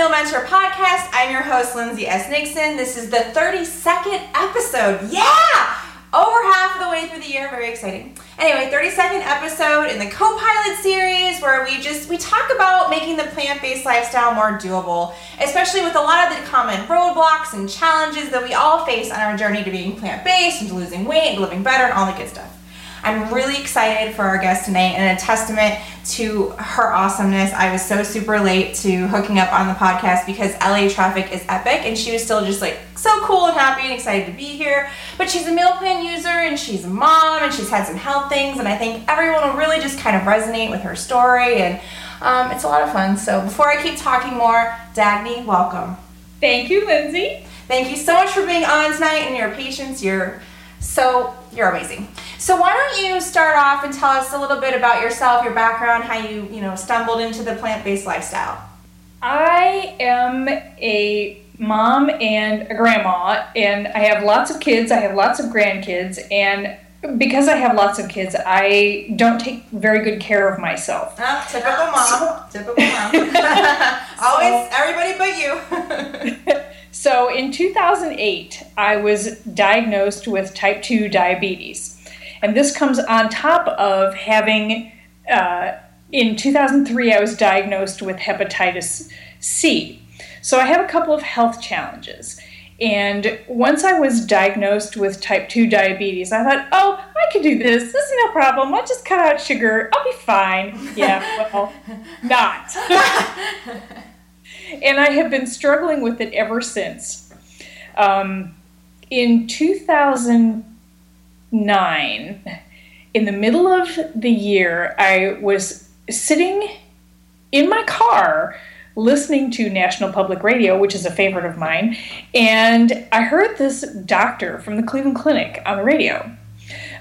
Meal Mentor podcast. I'm your host, Lindsay S. Nixon. This is the 32nd episode. Yeah! Over half of the way through the year, very exciting. Anyway, 32nd episode in the co-pilot series where we just we talk about making the plant-based lifestyle more doable, especially with a lot of the common roadblocks and challenges that we all face on our journey to being plant-based and to losing weight and living better and all the good stuff. I'm really excited for our guest tonight and a testament to her awesomeness. I was so super late to hooking up on the podcast because LA traffic is epic and she was still just like so cool and happy and excited to be here. But she's a meal plan user and she's a mom and she's had some health things and I think everyone will really just kind of resonate with her story and um, it's a lot of fun. So before I keep talking more, Dagney, welcome. Thank you, Lindsay. Thank you so much for being on tonight and your patience. You're so you're amazing. So why don't you start off and tell us a little bit about yourself, your background, how you you know stumbled into the plant-based lifestyle. I am a mom and a grandma, and I have lots of kids. I have lots of grandkids, and because I have lots of kids, I don't take very good care of myself. Oh, typical mom. typical mom. Always everybody but you. so in 2008, I was diagnosed with type 2 diabetes. And this comes on top of having, uh, in 2003, I was diagnosed with hepatitis C. So I have a couple of health challenges. And once I was diagnosed with type 2 diabetes, I thought, oh, I can do this. This is no problem. I'll just cut out sugar. I'll be fine. Yeah, well, not. and I have been struggling with it ever since. Um, in 2009, in the middle of the year, I was sitting in my car listening to National Public Radio, which is a favorite of mine, and I heard this doctor from the Cleveland Clinic on the radio,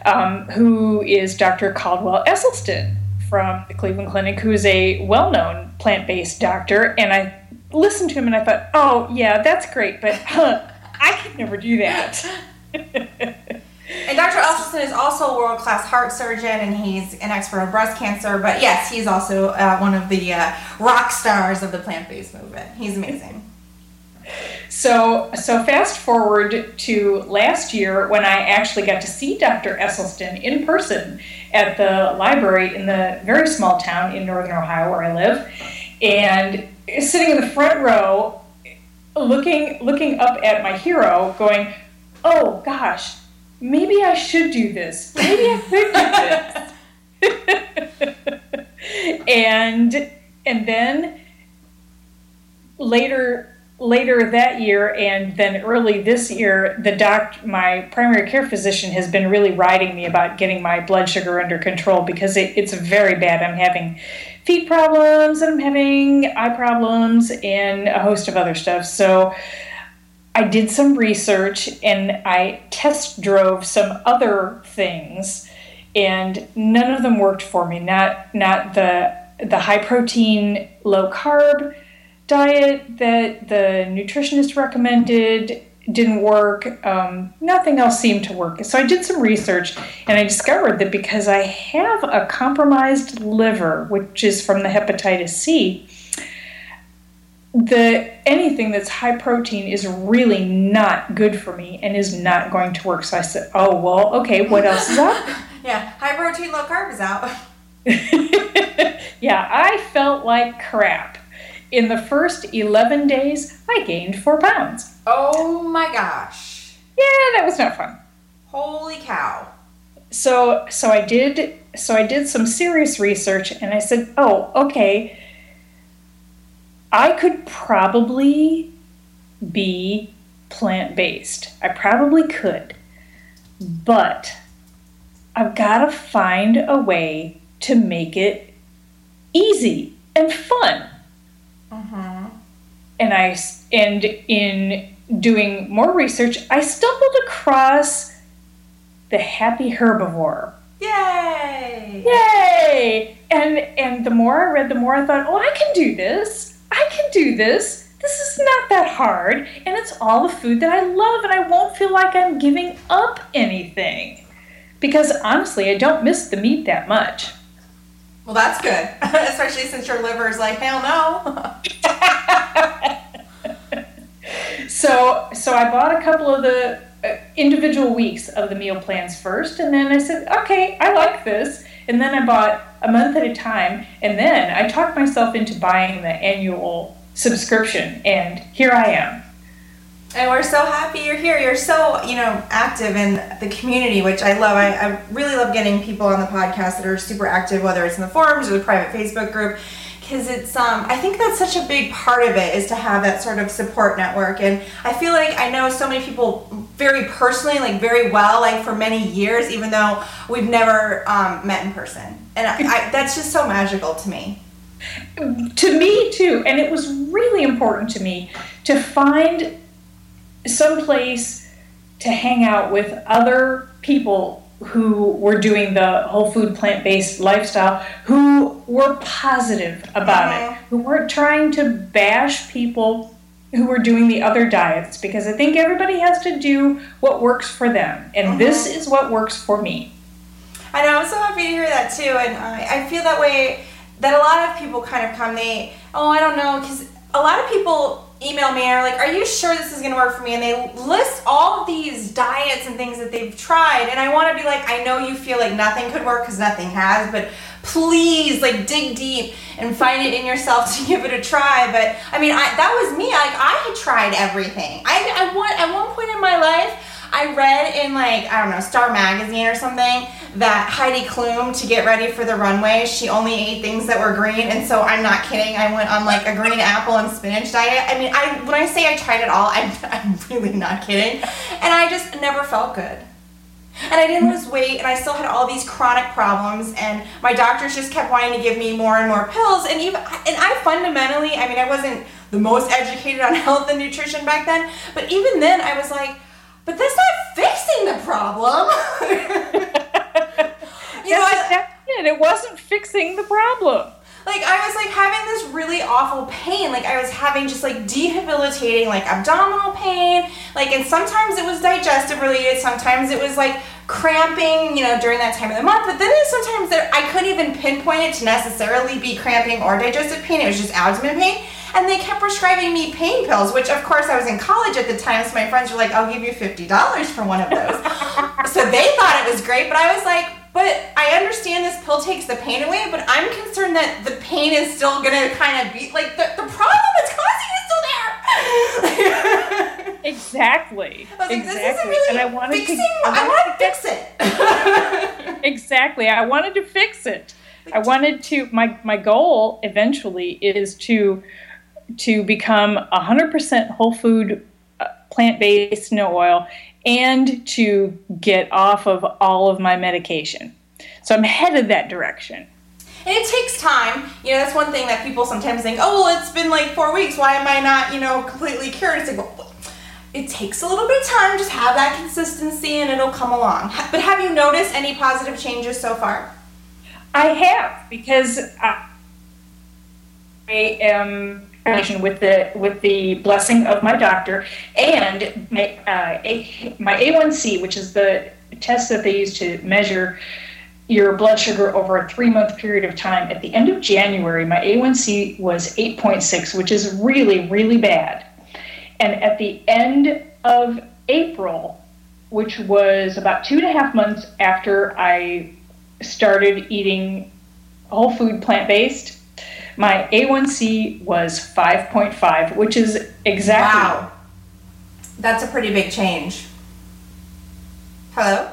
um, who is Dr. Caldwell Esselstyn from the Cleveland Clinic, who is a well known plant based doctor. And I listened to him and I thought, oh, yeah, that's great, but huh, I could never do that. And Dr. Esselstyn is also a world class heart surgeon and he's an expert on breast cancer. But yes, he's also uh, one of the uh, rock stars of the plant based movement. He's amazing. So, so fast forward to last year when I actually got to see Dr. Esselstyn in person at the library in the very small town in northern Ohio where I live, and sitting in the front row, looking looking up at my hero, going, "Oh gosh, maybe I should do this. Maybe I could do this. and and then later later that year and then early this year the doc my primary care physician has been really writing me about getting my blood sugar under control because it, it's very bad i'm having feet problems and i'm having eye problems and a host of other stuff so I did some research and I test drove some other things, and none of them worked for me. Not not the the high protein, low carb diet that the nutritionist recommended didn't work. Um, nothing else seemed to work. So I did some research and I discovered that because I have a compromised liver, which is from the hepatitis C, the anything that's high protein is really not good for me and is not going to work. So I said, "Oh well, okay. What else is out?" yeah, high protein, low carb is out. yeah, I felt like crap. In the first eleven days, I gained four pounds. Oh my gosh! Yeah, that was not fun. Holy cow! So, so I did. So I did some serious research, and I said, "Oh, okay." I could probably be plant based. I probably could. But I've got to find a way to make it easy and fun. Uh-huh. And I and in doing more research, I stumbled across the happy herbivore. Yay! Yay! And and the more I read, the more I thought, oh, I can do this. I can do this. This is not that hard. And it's all the food that I love, and I won't feel like I'm giving up anything. Because honestly, I don't miss the meat that much. Well, that's good, especially since your liver is like, hell no. so so I bought a couple of the uh, individual weeks of the meal plans first, and then I said, okay, I like this, and then I bought a month at a time, and then I talked myself into buying the annual subscription, and here I am. And we're so happy you're here. You're so, you know, active in the community, which I love. I, I really love getting people on the podcast that are super active, whether it's in the forums or the private Facebook group because it's um, i think that's such a big part of it is to have that sort of support network. And i feel like i know so many people very personally like very well like for many years even though we've never um, met in person. And I, I, that's just so magical to me. To me too. And it was really important to me to find some place to hang out with other people who were doing the whole food plant based lifestyle who were positive about it, uh-huh. who weren't trying to bash people who were doing the other diets because I think everybody has to do what works for them, and uh-huh. this is what works for me. I know, I'm so happy to hear that too, and I, I feel that way that a lot of people kind of come, they, oh, I don't know, because a lot of people email me and are like, Are you sure this is going to work for me? And they list all these diets and things that they've tried. And I want to be like, I know you feel like nothing could work because nothing has, but please, like, dig deep and find it in yourself to give it a try. But I mean, I, that was me. Like, I had tried everything. I, I want, at one point in my life, I read in like I don't know Star Magazine or something that Heidi Klum to get ready for the runway she only ate things that were green and so I'm not kidding I went on like a green apple and spinach diet I mean I when I say I tried it all I'm, I'm really not kidding and I just never felt good and I didn't lose weight and I still had all these chronic problems and my doctors just kept wanting to give me more and more pills and even and I fundamentally I mean I wasn't the most educated on health and nutrition back then but even then I was like but that's not fixing the problem. you know, I, it. It wasn't fixing the problem. Like I was like having this really awful pain. Like I was having just like debilitating like abdominal pain. Like and sometimes it was digestive related. Sometimes it was like cramping, you know, during that time of the month. But then sometimes there, I couldn't even pinpoint it to necessarily be cramping or digestive pain. It was just abdomen pain and they kept prescribing me pain pills, which of course I was in college at the time, so my friends were like, I'll give you $50 for one of those. so they thought it was great, but I was like, but I understand this pill takes the pain away, but I'm concerned that the pain is still gonna kind of be like the, the problem that's causing is still there. exactly. I like, exactly. really and I wanted fixing, to, I, wanted to fix it. exactly. I wanted to fix it. I wanted to my my goal eventually is to to become 100% whole food, uh, plant based, no oil, and to get off of all of my medication. So I'm headed that direction. And it takes time. You know, that's one thing that people sometimes think, oh, well, it's been like four weeks. Why am I not, you know, completely cured? It's like, well, it takes a little bit of time. Just have that consistency and it'll come along. But have you noticed any positive changes so far? I have, because I am with the with the blessing of my doctor and my, uh, a, my A1C, which is the test that they use to measure your blood sugar over a three month period of time. At the end of January, my A1C was 8.6, which is really, really bad. And at the end of April, which was about two and a half months after I started eating whole food plant based, my A1C was 5.5, which is exactly. Wow. That's a pretty big change. Hello?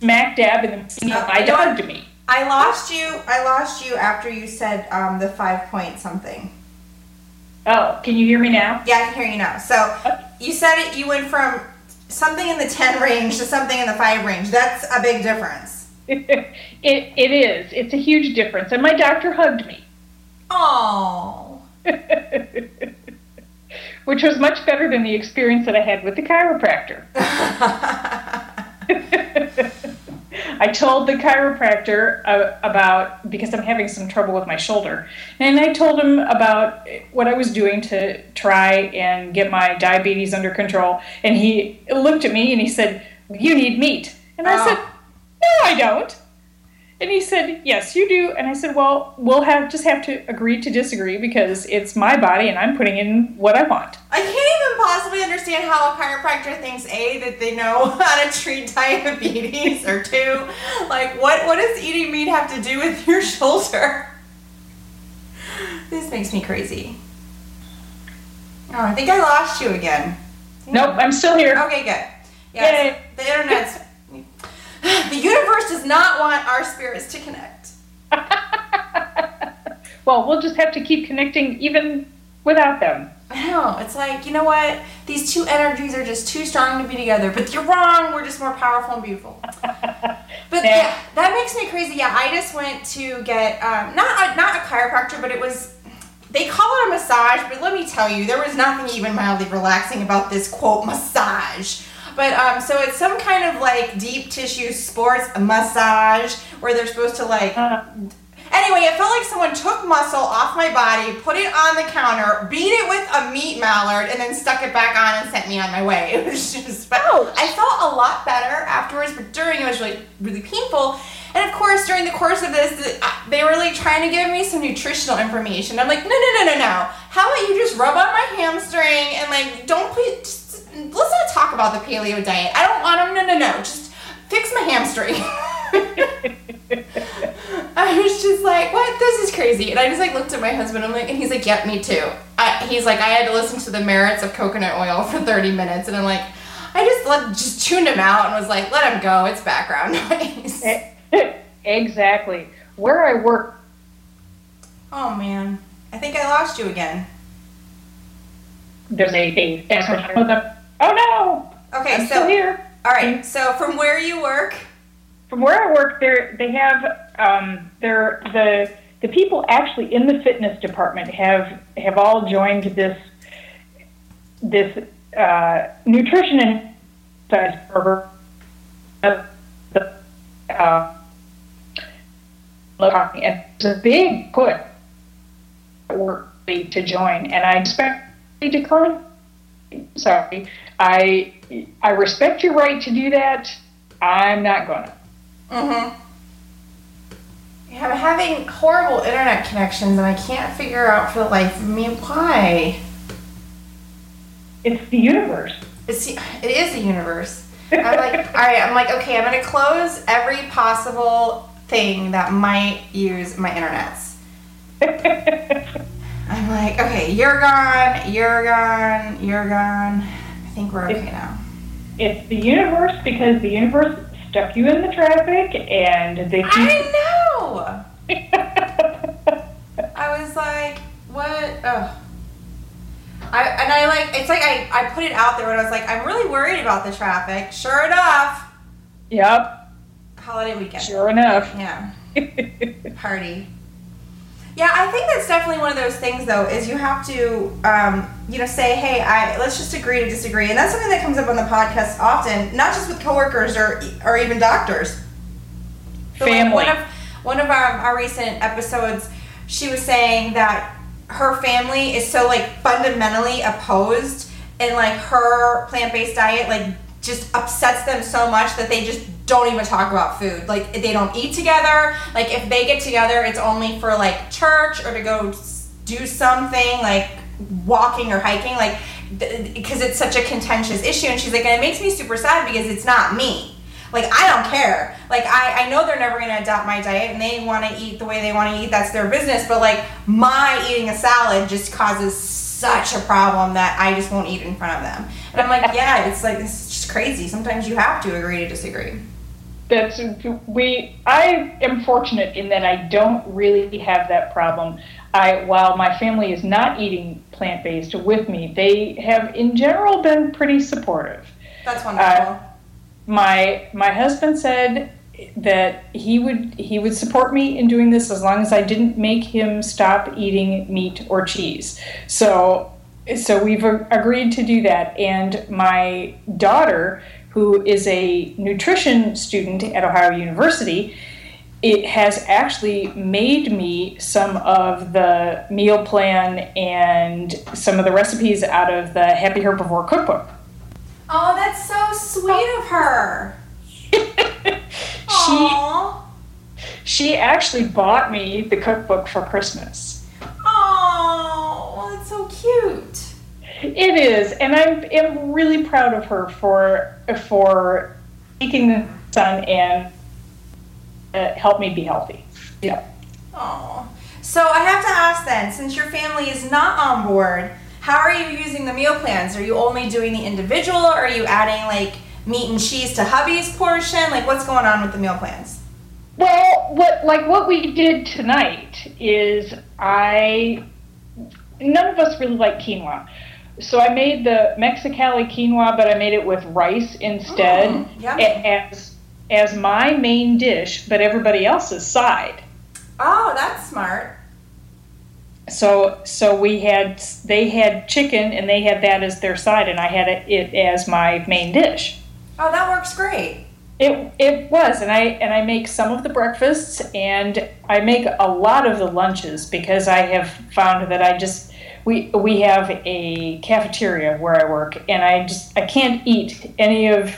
Smack dab in the middle. I dogged me. I lost you. I lost you after you said um, the five point something. Oh, can you hear me now? Yeah, I can hear you now. So you said it. You went from something in the ten range to something in the five range. That's a big difference. it, it is. It's a huge difference. And my doctor hugged me. Oh. Which was much better than the experience that I had with the chiropractor. I told the chiropractor uh, about because I'm having some trouble with my shoulder, and I told him about what I was doing to try and get my diabetes under control. And he looked at me and he said, "You need meat." And I oh. said, no, I don't. And he said, Yes, you do. And I said, Well, we'll have just have to agree to disagree because it's my body and I'm putting in what I want. I can't even possibly understand how a chiropractor thinks a that they know how to treat diabetes, or two, like what what does eating meat have to do with your shoulder? This makes me crazy. Oh, I think I lost you again. Nope, I'm still here. Okay, good. Yes, Yay. the internet's. The universe does not want our spirits to connect. well, we'll just have to keep connecting even without them. I know. It's like, you know what? These two energies are just too strong to be together. But you're wrong. We're just more powerful and beautiful. But Yeah. yeah, that makes me crazy. Yeah, I just went to get um, not a, not a chiropractor, but it was they call it a massage. But let me tell you, there was nothing even mildly relaxing about this quote massage. But um, so it's some kind of like deep tissue sports massage where they're supposed to like Uh, Anyway, it felt like someone took muscle off my body, put it on the counter, beat it with a meat mallard, and then stuck it back on and sent me on my way. It was just, but I felt a lot better afterwards, but during it was really, really painful. And of course, during the course of this, they were like trying to give me some nutritional information. I'm like, no, no, no, no, no. How about you just rub on my hamstring and like, don't please, let's not talk about the paleo diet. I don't want them. No, no, no. Just fix my hamstring. I was just like, what? This is crazy. And I just like looked at my husband. I'm like, and he's like, yep, me too. I, he's like, I had to listen to the merits of coconut oil for 30 minutes, and I'm like, I just let, just tuned him out and was like, let him go. It's background noise. exactly. Where I work, Oh man, I think I lost you again. there's a, a oh no, Okay, I'm still so here. all right, so from where you work, From where I work, there they have um, they're the the people actually in the fitness department have have all joined this this uh, nutrition and exercise program. The, uh, and it's a big put work to join, and I expect to decline. Sorry, I I respect your right to do that. I'm not gonna. mm-hmm. Yeah, I'm having horrible internet connections, and I can't figure out for the life of me why. It's the universe. It's it is the universe. I'm like, all right. I'm like, okay. I'm gonna close every possible thing that might use my internets. I'm like, okay, you're gone, you're gone, you're gone. I think we're okay now. it's the universe because the universe stuck you in the traffic and they I know. I was like, what? Oh. I, and I like, it's like I, I put it out there and I was like, I'm really worried about the traffic. Sure enough, yep, holiday weekend. sure enough. Yeah. party. Yeah, I think that's definitely one of those things, though, is you have to, um, you know, say, hey, I let's just agree to disagree, and that's something that comes up on the podcast often, not just with coworkers or or even doctors. Family. one of one of our our recent episodes, she was saying that her family is so like fundamentally opposed, and like her plant based diet like just upsets them so much that they just don't even talk about food. Like they don't eat together. Like if they get together, it's only for like church or to go do something like walking or hiking. Like because it's such a contentious issue. And she's like, and it makes me super sad because it's not me. Like I don't care. Like I, I know they're never gonna adopt my diet and they want to eat the way they want to eat. That's their business. But like my eating a salad just causes such a problem that I just won't eat in front of them. And I'm like, yeah, it's like it's just crazy. Sometimes you have to agree to disagree. That's we. I am fortunate in that I don't really have that problem. I while my family is not eating plant based with me, they have in general been pretty supportive. That's uh, wonderful. my my husband said that he would he would support me in doing this as long as I didn't make him stop eating meat or cheese. So so we've agreed to do that and my daughter who is a nutrition student at Ohio University it has actually made me some of the meal plan and some of the recipes out of the Happy Herbivore cookbook. oh, that's so sweet of her. she Aww. She actually bought me the cookbook for Christmas. Oh, well, that's so cute. It is, and I'm am really proud of her for for taking the on and uh, help me be healthy. Yeah. Oh, so I have to ask then, since your family is not on board, how are you using the meal plans? Are you only doing the individual, or are you adding like meat and cheese to hubby's portion? Like, what's going on with the meal plans? Well, what like what we did tonight is I none of us really like quinoa. So I made the Mexicali quinoa, but I made it with rice instead Mm, as as my main dish, but everybody else's side. Oh, that's smart. So so we had they had chicken and they had that as their side, and I had it, it as my main dish. Oh, that works great. It it was, and I and I make some of the breakfasts, and I make a lot of the lunches because I have found that I just we we have a cafeteria where I work, and I just I can't eat any of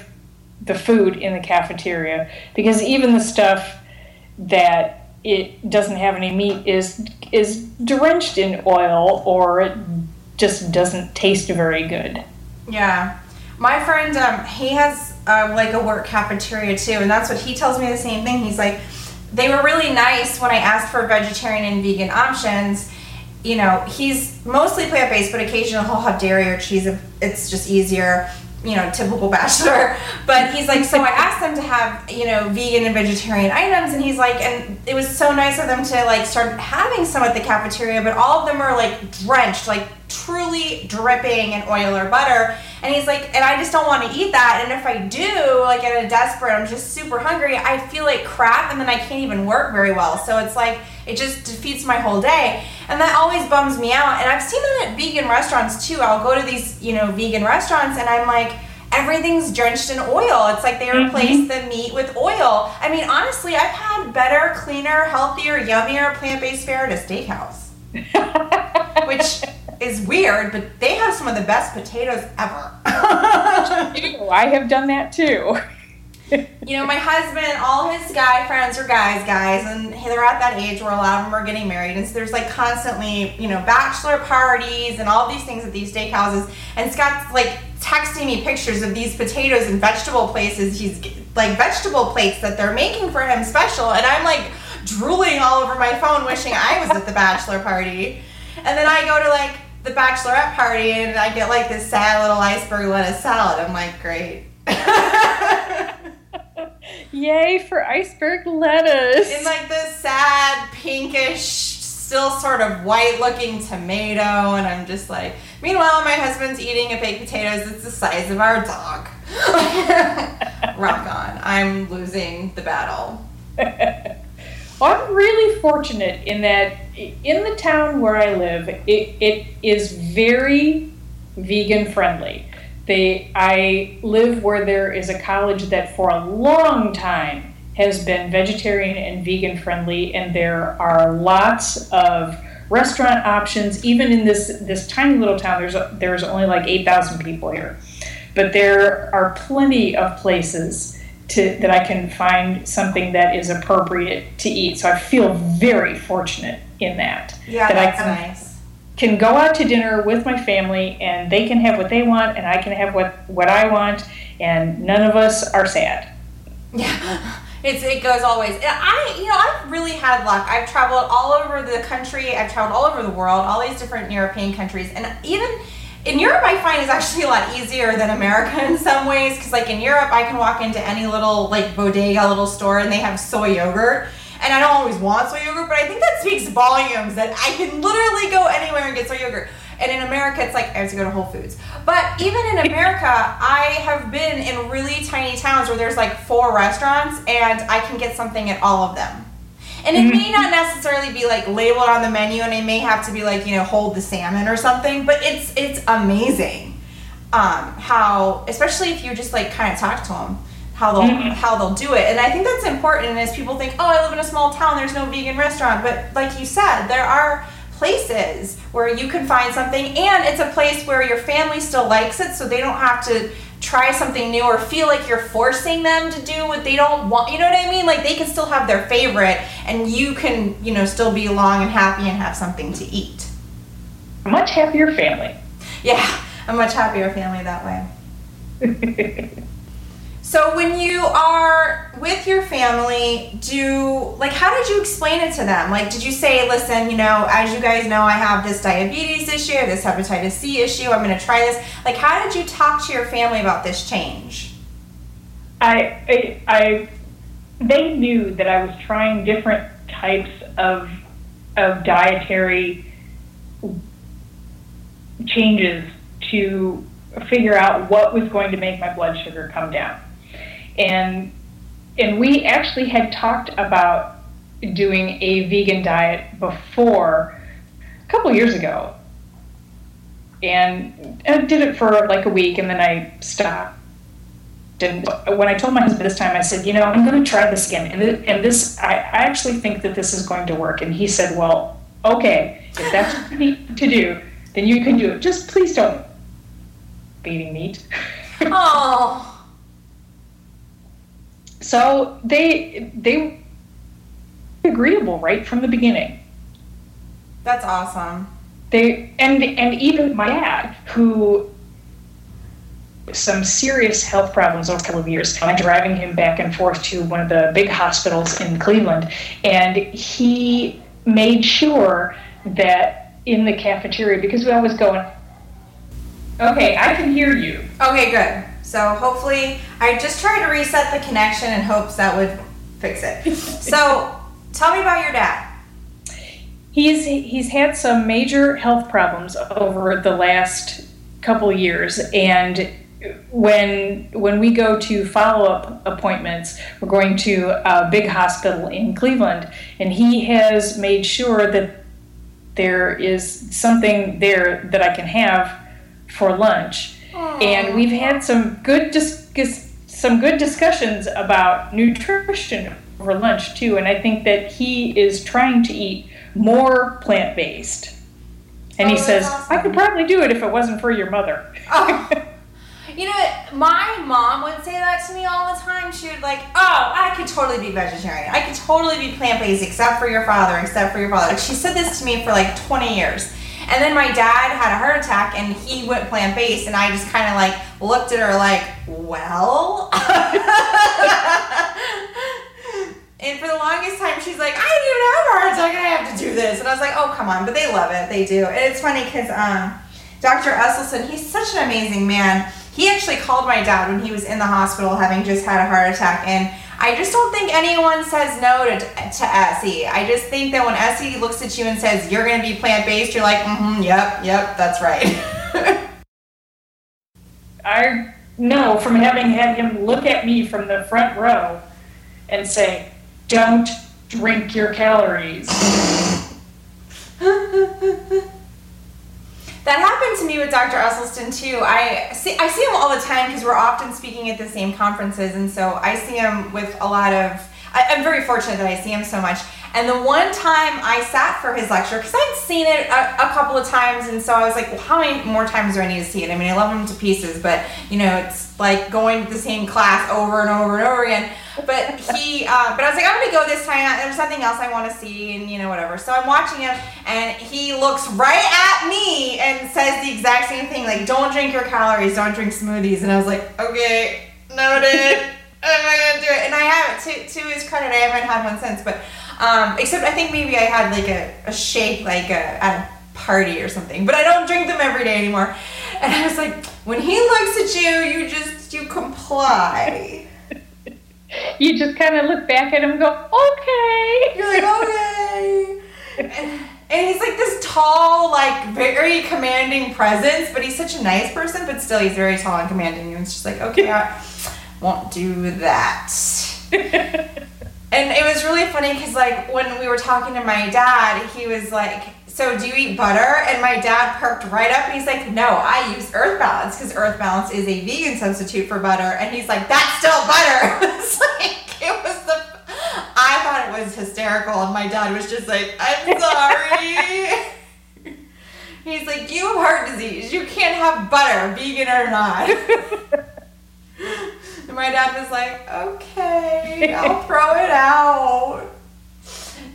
the food in the cafeteria because even the stuff that it doesn't have any meat is is drenched in oil or it just doesn't taste very good. Yeah. My friend, um, he has uh, like a work cafeteria too, and that's what he tells me the same thing. He's like, they were really nice when I asked for vegetarian and vegan options. You know, he's mostly plant based, but occasionally he'll have dairy or cheese if it's just easier. You know, typical bachelor. But he's like, so I asked them to have you know vegan and vegetarian items, and he's like, and it was so nice of them to like start having some at the cafeteria, but all of them are like drenched, like truly dripping in oil or butter. And he's like, and I just don't want to eat that. And if I do, like at a desperate, I'm just super hungry, I feel like crap and then I can't even work very well. So it's like, it just defeats my whole day. And that always bums me out. And I've seen that at vegan restaurants too. I'll go to these, you know, vegan restaurants and I'm like, everything's drenched in oil. It's like they mm-hmm. replaced the meat with oil. I mean, honestly, I've had better, cleaner, healthier, yummier plant based fare at a steakhouse. Which is weird, but they have some of the best potatoes ever. I have done that too. you know, my husband, all his guy friends are guys, guys, and they're at that age where a lot of them are getting married, and so there's like constantly, you know, bachelor parties and all these things at these steakhouses. And Scott's like texting me pictures of these potatoes and vegetable places. He's like vegetable plates that they're making for him special, and I'm like drooling all over my phone, wishing I was at the bachelor party. And then I go to like the bachelorette party, and I get like this sad little iceberg lettuce salad. I'm like, great. Yay for iceberg lettuce. In like this sad, pinkish, still sort of white looking tomato, and I'm just like, meanwhile, my husband's eating a baked potato that's the size of our dog. Rock on. I'm losing the battle. I'm really fortunate in that in the town where I live, it, it is very vegan friendly. They, I live where there is a college that for a long time has been vegetarian and vegan friendly, and there are lots of restaurant options. Even in this this tiny little town, there's there's only like eight thousand people here, but there are plenty of places to that I can find something that is appropriate to eat. So I feel very fortunate in that. Yeah, that that's I can, nice. can go out to dinner with my family and they can have what they want and I can have what, what I want and none of us are sad. Yeah. It's, it goes always. I, you know, I've really had luck. I've traveled all over the country. I've traveled all over the world, all these different European countries, and even in Europe, I find is actually a lot easier than America in some ways. Because like in Europe, I can walk into any little like bodega, little store, and they have soy yogurt. And I don't always want soy yogurt, but I think that speaks volumes that I can literally go anywhere and get soy yogurt. And in America, it's like I have to go to Whole Foods. But even in America, I have been in really tiny towns where there's like four restaurants, and I can get something at all of them. And it may not necessarily be like labeled on the menu, and it may have to be like you know hold the salmon or something. But it's it's amazing um, how, especially if you just like kind of talk to them, how they'll how they'll do it. And I think that's important. As people think, oh, I live in a small town, there's no vegan restaurant, but like you said, there are places where you can find something, and it's a place where your family still likes it, so they don't have to try something new or feel like you're forcing them to do what they don't want. You know what I mean? Like they can still have their favorite, and you can, you know, still be long and happy and have something to eat. A Much happier family. Yeah. a much happier family that way. So when you are with your family, do like how did you explain it to them? Like did you say, "Listen, you know, as you guys know, I have this diabetes issue, this hepatitis C issue. I'm going to try this." Like how did you talk to your family about this change? I, I, I they knew that I was trying different types of of dietary changes to figure out what was going to make my blood sugar come down and and we actually had talked about doing a vegan diet before a couple years ago and I did it for like a week and then I stopped. And when I told my husband this time, I said, you know, I'm going to try this again. And, th- and this, I, I actually think that this is going to work. And he said, well, okay, if that's what you need to do, then you can do it. Just please don't eating meat. Oh. So they they agreeable right from the beginning. That's awesome. They and and even my dad, who some serious health problems over a couple of years. I'm driving him back and forth to one of the big hospitals in Cleveland, and he made sure that in the cafeteria because we always go okay, I can hear you. Okay, good. So hopefully, I just tried to reset the connection in hopes that would fix it. so tell me about your dad. He's he's had some major health problems over the last couple years, and when when we go to follow up appointments, we're going to a big hospital in Cleveland, and he has made sure that there is something there that I can have for lunch and we've had some good dis- some good discussions about nutrition over lunch too. And I think that he is trying to eat more plant based. And oh, he says, awesome. "I could probably do it if it wasn't for your mother." Oh. You know, my mom would say that to me all the time. She would like, "Oh, I could totally be vegetarian. I could totally be plant based, except for your father, except for your father." Like, she said this to me for like 20 years. And then my dad had a heart attack and he went plant based, and I just kind of like looked at her like, well. and for the longest time, she's like, I didn't even have a heart attack, and I have to do this. And I was like, oh, come on. But they love it. They do. And it's funny because um, Dr. Esselstyn, he's such an amazing man. He actually called my dad when he was in the hospital having just had a heart attack. And I just don't think anyone says no to, to Essie. I just think that when Essie looks at you and says, you're going to be plant based, you're like, mm hmm, yep, yep, that's right. I know from having had him look at me from the front row and say, don't drink your calories. That happened to me with Dr. Esselstyn too. I see I see him all the time because we're often speaking at the same conferences, and so I see him with a lot of. I, am very fortunate that I see him so much. And the one time I sat for his lecture, because I'd seen it a, a, couple of times, and so I was like, well, how many more times do I need to see it? I mean, I love him to pieces, but you know, it's like going to the same class over and over and over again. But he, uh, but I was like, I'm gonna go this time. And there's something else I want to see, and you know, whatever. So I'm watching him, and he looks right at me and says the exact same thing, like, "Don't drink your calories, don't drink smoothies." And I was like, okay, noted. Am I gonna do it? And I haven't. To, to his credit, I haven't had one since. But um, except I think maybe I had like a, a shake, like a, at a party or something. But I don't drink them every day anymore. And I was like, when he looks at you, you just you comply you just kind of look back at him and go, okay. You're like, okay. and, and he's like this tall, like very commanding presence, but he's such a nice person, but still he's very tall and commanding. And it's just like, okay, I won't do that. and it was really funny because like when we were talking to my dad, he was like, so do you eat butter? And my dad perked right up and he's like, no, I use Earth Balance because Earth Balance is a vegan substitute for butter. And he's like, that's still butter. it's like, it was the, I thought it was hysterical. And my dad was just like, I'm sorry. he's like, you have heart disease. You can't have butter, vegan or not. and my dad was like, okay, I'll throw it out.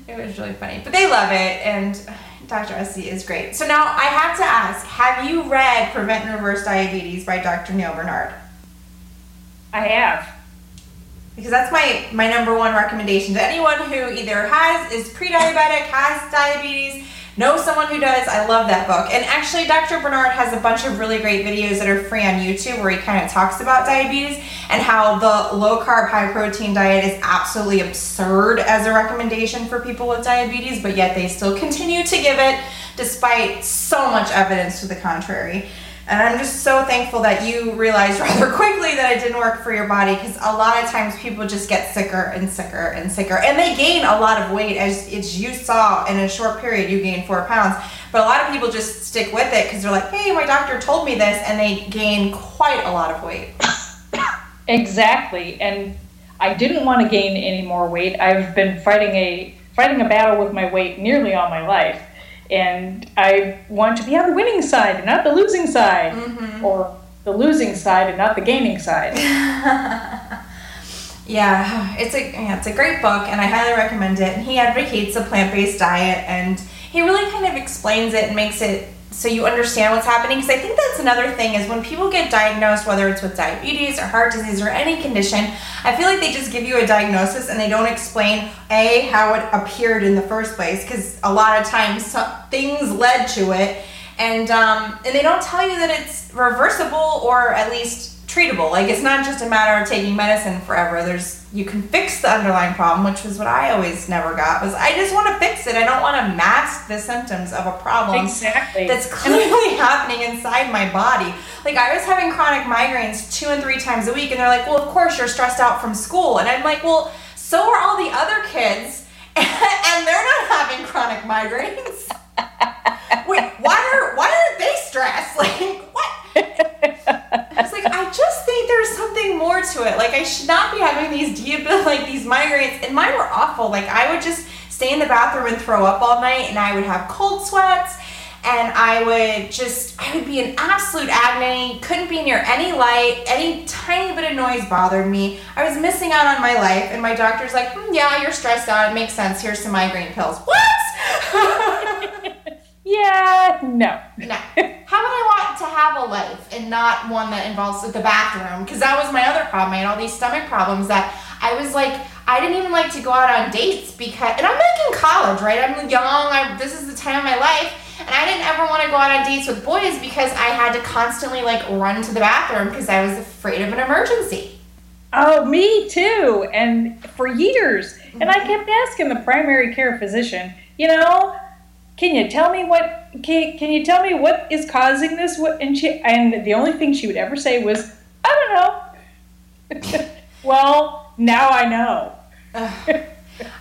It was really funny. But they love it. And Dr. Essie is great. So now I have to ask, have you read Prevent and Reverse Diabetes by Dr. Neal Barnard? I have. Because that's my my number one recommendation to anyone who either has is pre-diabetic, has diabetes, know someone who does. I love that book. And actually, Dr. Barnard has a bunch of really great videos that are free on YouTube where he kind of talks about diabetes and how the low carb, high protein diet is absolutely absurd as a recommendation for people with diabetes, but yet they still continue to give it despite so much evidence to the contrary. And I'm just so thankful that you realized rather quickly that it didn't work for your body because a lot of times people just get sicker and sicker and sicker. And they gain a lot of weight, as, as you saw in a short period, you gained four pounds. But a lot of people just stick with it because they're like, hey, my doctor told me this, and they gain quite a lot of weight. Exactly. And I didn't want to gain any more weight. I've been fighting a fighting a battle with my weight nearly all my life and I want to be on the winning side and not the losing side, mm-hmm. or the losing side and not the gaining side. yeah, it's a yeah, it's a great book, and I highly recommend it. And he advocates a plant based diet, and he really kind of explains it and makes it so you understand what's happening. Because i think that's another thing is when people get diagnosed whether it's with diabetes or heart disease or any condition i feel like they just give you a diagnosis and they don't explain a how it appeared in the first place because a lot of times things led to it. And um, and they don't tell you that it's reversible or at least treatable. Like it's not just a matter of taking medicine forever. There's you can fix the underlying problem, which was what I always never got. Was I just want to fix it. I don't want to mask the symptoms of a problem exactly. that's clearly happening inside my body. Like I was having chronic migraines two and three times a week, and they're like, "Well, of course you're stressed out from school," and I'm like, "Well, so are all the other kids, and they're not having chronic migraines." Wait, why are why aren't they stressed? Like what? Something more to it. Like I should not be having these debil like these migraines, and mine were awful. Like I would just stay in the bathroom and throw up all night, and I would have cold sweats, and I would just I would be in absolute agony. Couldn't be near any light. Any tiny bit of noise bothered me. I was missing out on my life, and my doctor's like, hmm, "Yeah, you're stressed out. It makes sense. Here's some migraine pills." What? Yeah, no. No. How would I want to have a life and not one that involves the bathroom? Because that was my other problem. I had all these stomach problems that I was like, I didn't even like to go out on dates because, and I'm like in college, right? I'm young. I, this is the time of my life. And I didn't ever want to go out on dates with boys because I had to constantly like run to the bathroom because I was afraid of an emergency. Oh, me too. And for years. Mm-hmm. And I kept asking the primary care physician, you know, can you tell me what can, can you tell me what is causing this? What and she and the only thing she would ever say was i don't know. Well now i know.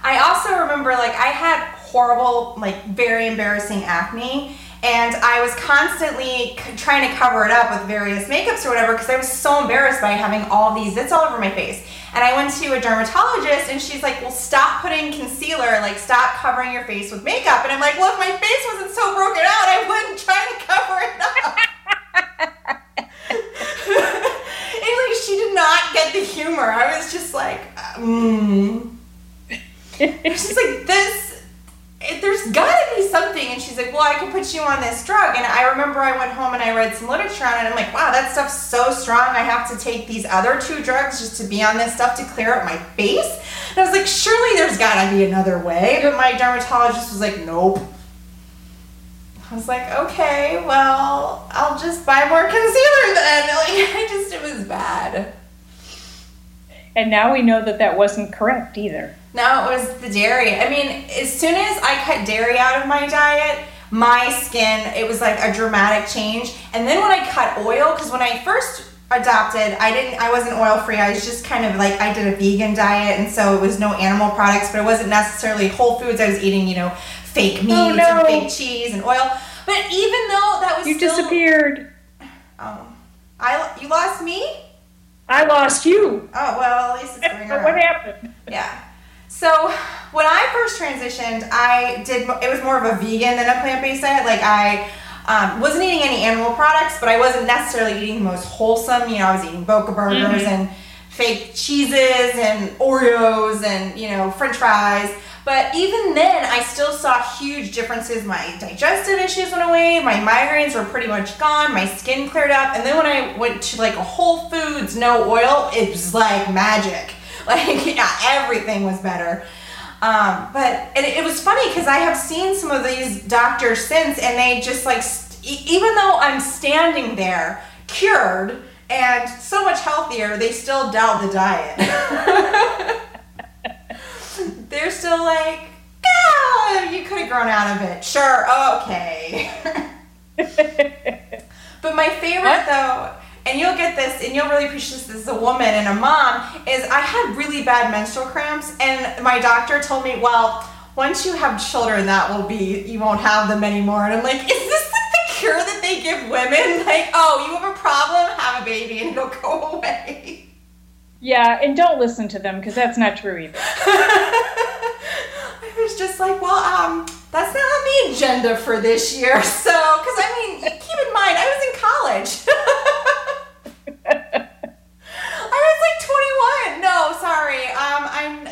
I also remember like i had horrible like very embarrassing acne and I was constantly trying to cover it up with various makeups or whatever because I was so embarrassed by having all these zits all over my face. And I went to a dermatologist and she's like, well, stop putting concealer, like stop covering your face with makeup. And I'm like, well, if my face wasn't so broken out, I wouldn't try to cover it up. and like, she did not get the humor. I was just like, mm. It's just like, this there's gotta be something. And she's like, well, I can put you on this drug. And I remember I went home and I read some literature on it. I'm like, wow, that stuff's so strong. I have to take these other two drugs just to be on this stuff to clear up my face. And I was like, surely there's gotta be another way. But my dermatologist was like, nope. I was like, okay, well, I'll just buy more concealer then. Like, I just, it was bad. And now we know that that wasn't correct either. No, it was the dairy. I mean, as soon as I cut dairy out of my diet, my skin, it was like a dramatic change. And then when I cut oil, because when I first adopted, I didn't, I wasn't oil free. I was just kind of like, I did a vegan diet. And so it was no animal products, but it wasn't necessarily whole foods. I was eating, you know, fake oh, meats oh, no. and fake cheese and oil. But even though that was You still, disappeared. Oh. I, you lost me? I lost you. Oh, well, at least it's going around. What happened? Yeah. So when I first transitioned, I did. It was more of a vegan than a plant based diet. Like I um, wasn't eating any animal products, but I wasn't necessarily eating the most wholesome. You know, I was eating Boca burgers mm-hmm. and fake cheeses and Oreos and you know French fries. But But even then, I still saw huge differences. My digestive issues went away, my migraines were pretty much gone, my skin cleared up. And then when I went to like a Whole Foods, no oil, it was like magic. Like, yeah, everything was better. Um, but it, it was funny because I have seen some of these doctors since, and they just like, st- even though I'm standing there cured and so much healthier, they still doubt the diet. They're still like, oh, you could have grown out of it. Sure, okay. but my favorite what? though, and you'll get this, and you'll really appreciate this as a woman and a mom, is I had really bad menstrual cramps, and my doctor told me, well, once you have children, that will be, you won't have them anymore. And I'm like, is this like the cure that they give women? Like, oh, you have a problem, have a baby, and it'll go away. Yeah, and don't listen to them because that's not true either. I was just like, well, um, that's not on the agenda for this year. So, because I mean, keep in mind, I was in college. I was like 21. No, sorry. Um, I'm.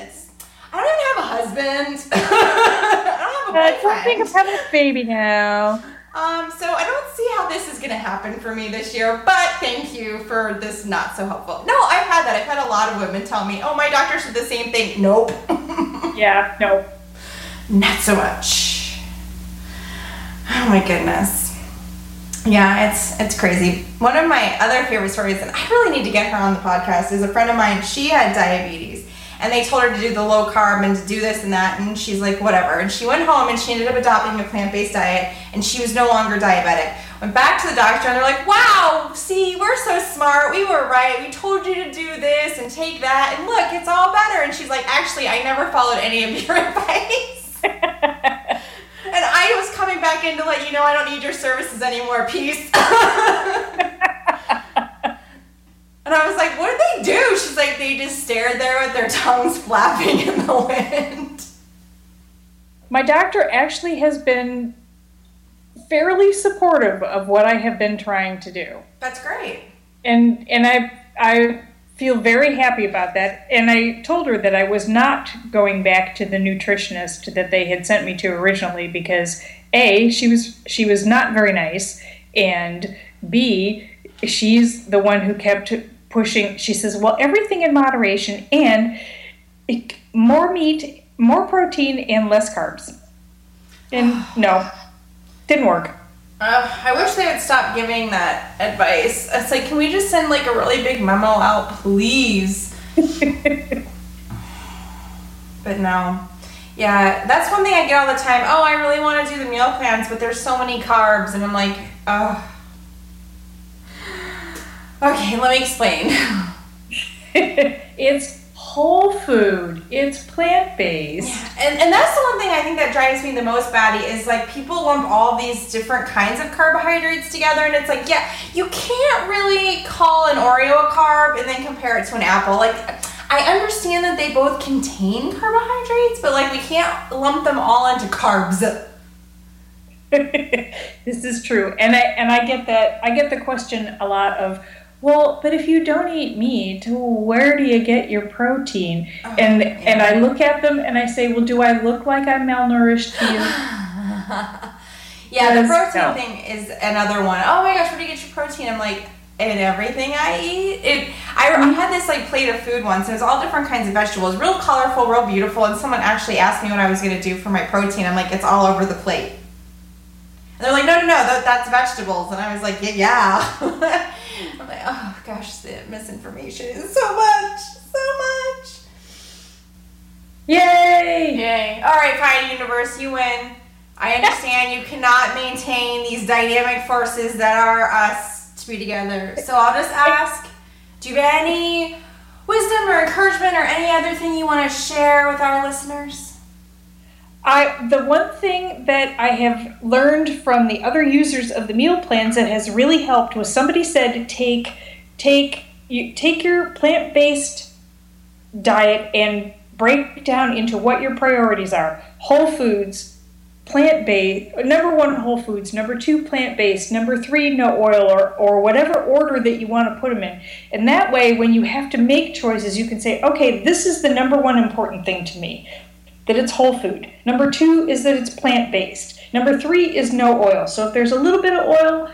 I don't even have a husband. I don't have a boyfriend. I don't think of having a baby now. Um, so I don't see how this is going to happen for me this year, but thank you for this not so helpful. No, I've had that. I've had a lot of women tell me, oh, my doctor said the same thing. Nope. yeah, nope. Not so much. Oh my goodness. Yeah, it's it's crazy. One of my other favorite stories, and I really need to get her on the podcast, is a friend of mine. She had diabetes, and they told her to do the low carb and to do this and that and she's like whatever and she went home and she ended up adopting a plant-based diet and she was no longer diabetic went back to the doctor and they're like wow see we're so smart we were right we told you to do this and take that and look it's all better and she's like actually i never followed any of your advice and i was coming back in to let you know i don't need your services anymore peace And I was like, what did they do? She's like, they just stared there with their tongues flapping in the wind. My doctor actually has been fairly supportive of what I have been trying to do. That's great. And and I I feel very happy about that. And I told her that I was not going back to the nutritionist that they had sent me to originally because A, she was she was not very nice, and B, she's the one who kept pushing. She says, well, everything in moderation and more meat, more protein, and less carbs. And no, didn't work. Uh, I wish they would stop giving that advice. It's like, can we just send like a really big memo out, please? but no. Yeah, that's one thing I get all the time. Oh, I really want to do the meal plans, but there's so many carbs, and I'm like, oh. Okay, let me explain. it's whole food. It's plant based. Yeah. And, and that's the one thing I think that drives me the most batty is like people lump all these different kinds of carbohydrates together and it's like, yeah, you can't really call an Oreo a carb and then compare it to an apple. Like I understand that they both contain carbohydrates, but like we can't lump them all into carbs. this is true. And I and I get that I get the question a lot of well, but if you don't eat meat, where do you get your protein? Oh, and yeah. and I look at them and I say, well, do I look like I'm malnourished to you? yeah, the protein no. thing is another one. Oh my gosh, where do you get your protein? I'm like, in everything I eat. It. I, I had this like plate of food once. And it was all different kinds of vegetables, real colorful, real beautiful. And someone actually asked me what I was going to do for my protein. I'm like, it's all over the plate. And they're like, no, no, no, that, that's vegetables. And I was like, yeah. yeah. I'm like, oh gosh, the misinformation is so much, so much. Yay! Yay. All right, fine, universe, you win. I understand you cannot maintain these dynamic forces that are us to be together. So I'll just ask do you have any wisdom or encouragement or any other thing you want to share with our listeners? I the one thing that I have learned from the other users of the meal plans that has really helped was somebody said take take you take your plant-based diet and break down into what your priorities are. Whole foods, plant-based, number 1 whole foods, number 2 plant-based, number 3 no oil or or whatever order that you want to put them in. And that way when you have to make choices you can say, "Okay, this is the number one important thing to me." That it's whole food. Number two is that it's plant based. Number three is no oil. So if there's a little bit of oil,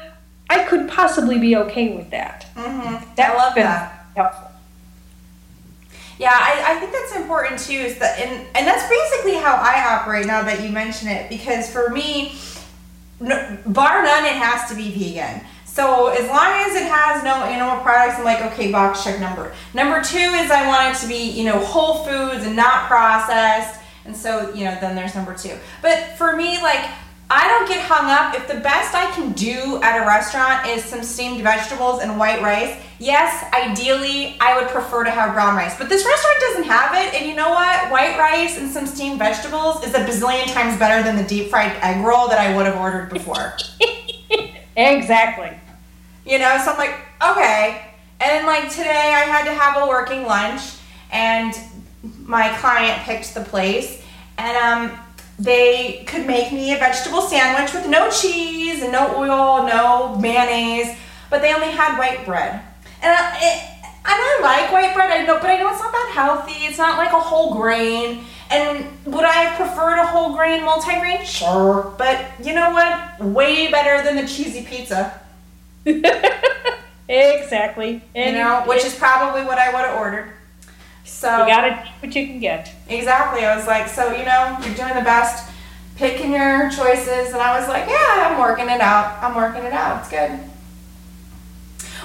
I could possibly be okay with that. Mm-hmm. I love that. Helpful. Yeah, I, I think that's important too. Is that and and that's basically how I operate. Now that you mention it, because for me, bar none, it has to be vegan. So as long as it has no animal products, I'm like, okay, box check number. Number two is I want it to be, you know, whole foods and not processed. And so, you know, then there's number two. But for me, like, I don't get hung up. If the best I can do at a restaurant is some steamed vegetables and white rice, yes, ideally I would prefer to have brown rice. But this restaurant doesn't have it, and you know what? White rice and some steamed vegetables is a bazillion times better than the deep fried egg roll that I would have ordered before. exactly. You know, so I'm like, okay. And then, like today, I had to have a working lunch, and my client picked the place, and um, they could make me a vegetable sandwich with no cheese and no oil, no mayonnaise, but they only had white bread. And I, it, and I like white bread, I know, but I know it's not that healthy. It's not like a whole grain. And would I have preferred a whole grain multigrain? Sure. But you know what? Way better than the cheesy pizza. exactly. And you know, which is probably what I would have ordered. So you gotta do what you can get. Exactly. I was like, so you know, you're doing the best, picking your choices, and I was like, yeah, I'm working it out. I'm working it out. It's good.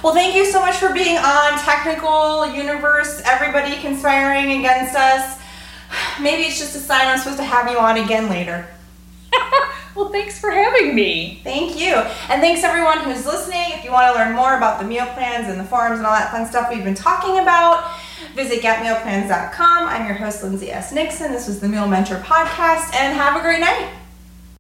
Well, thank you so much for being on Technical Universe. Everybody conspiring against us. Maybe it's just a sign I'm supposed to have you on again later. well, thanks for having me. Thank you. And thanks everyone who's listening. If you want to learn more about the meal plans and the forums and all that fun stuff we've been talking about, Visit getmealplans.com. I'm your host, Lindsay S. Nixon. This was the Meal Mentor Podcast, and have a great night.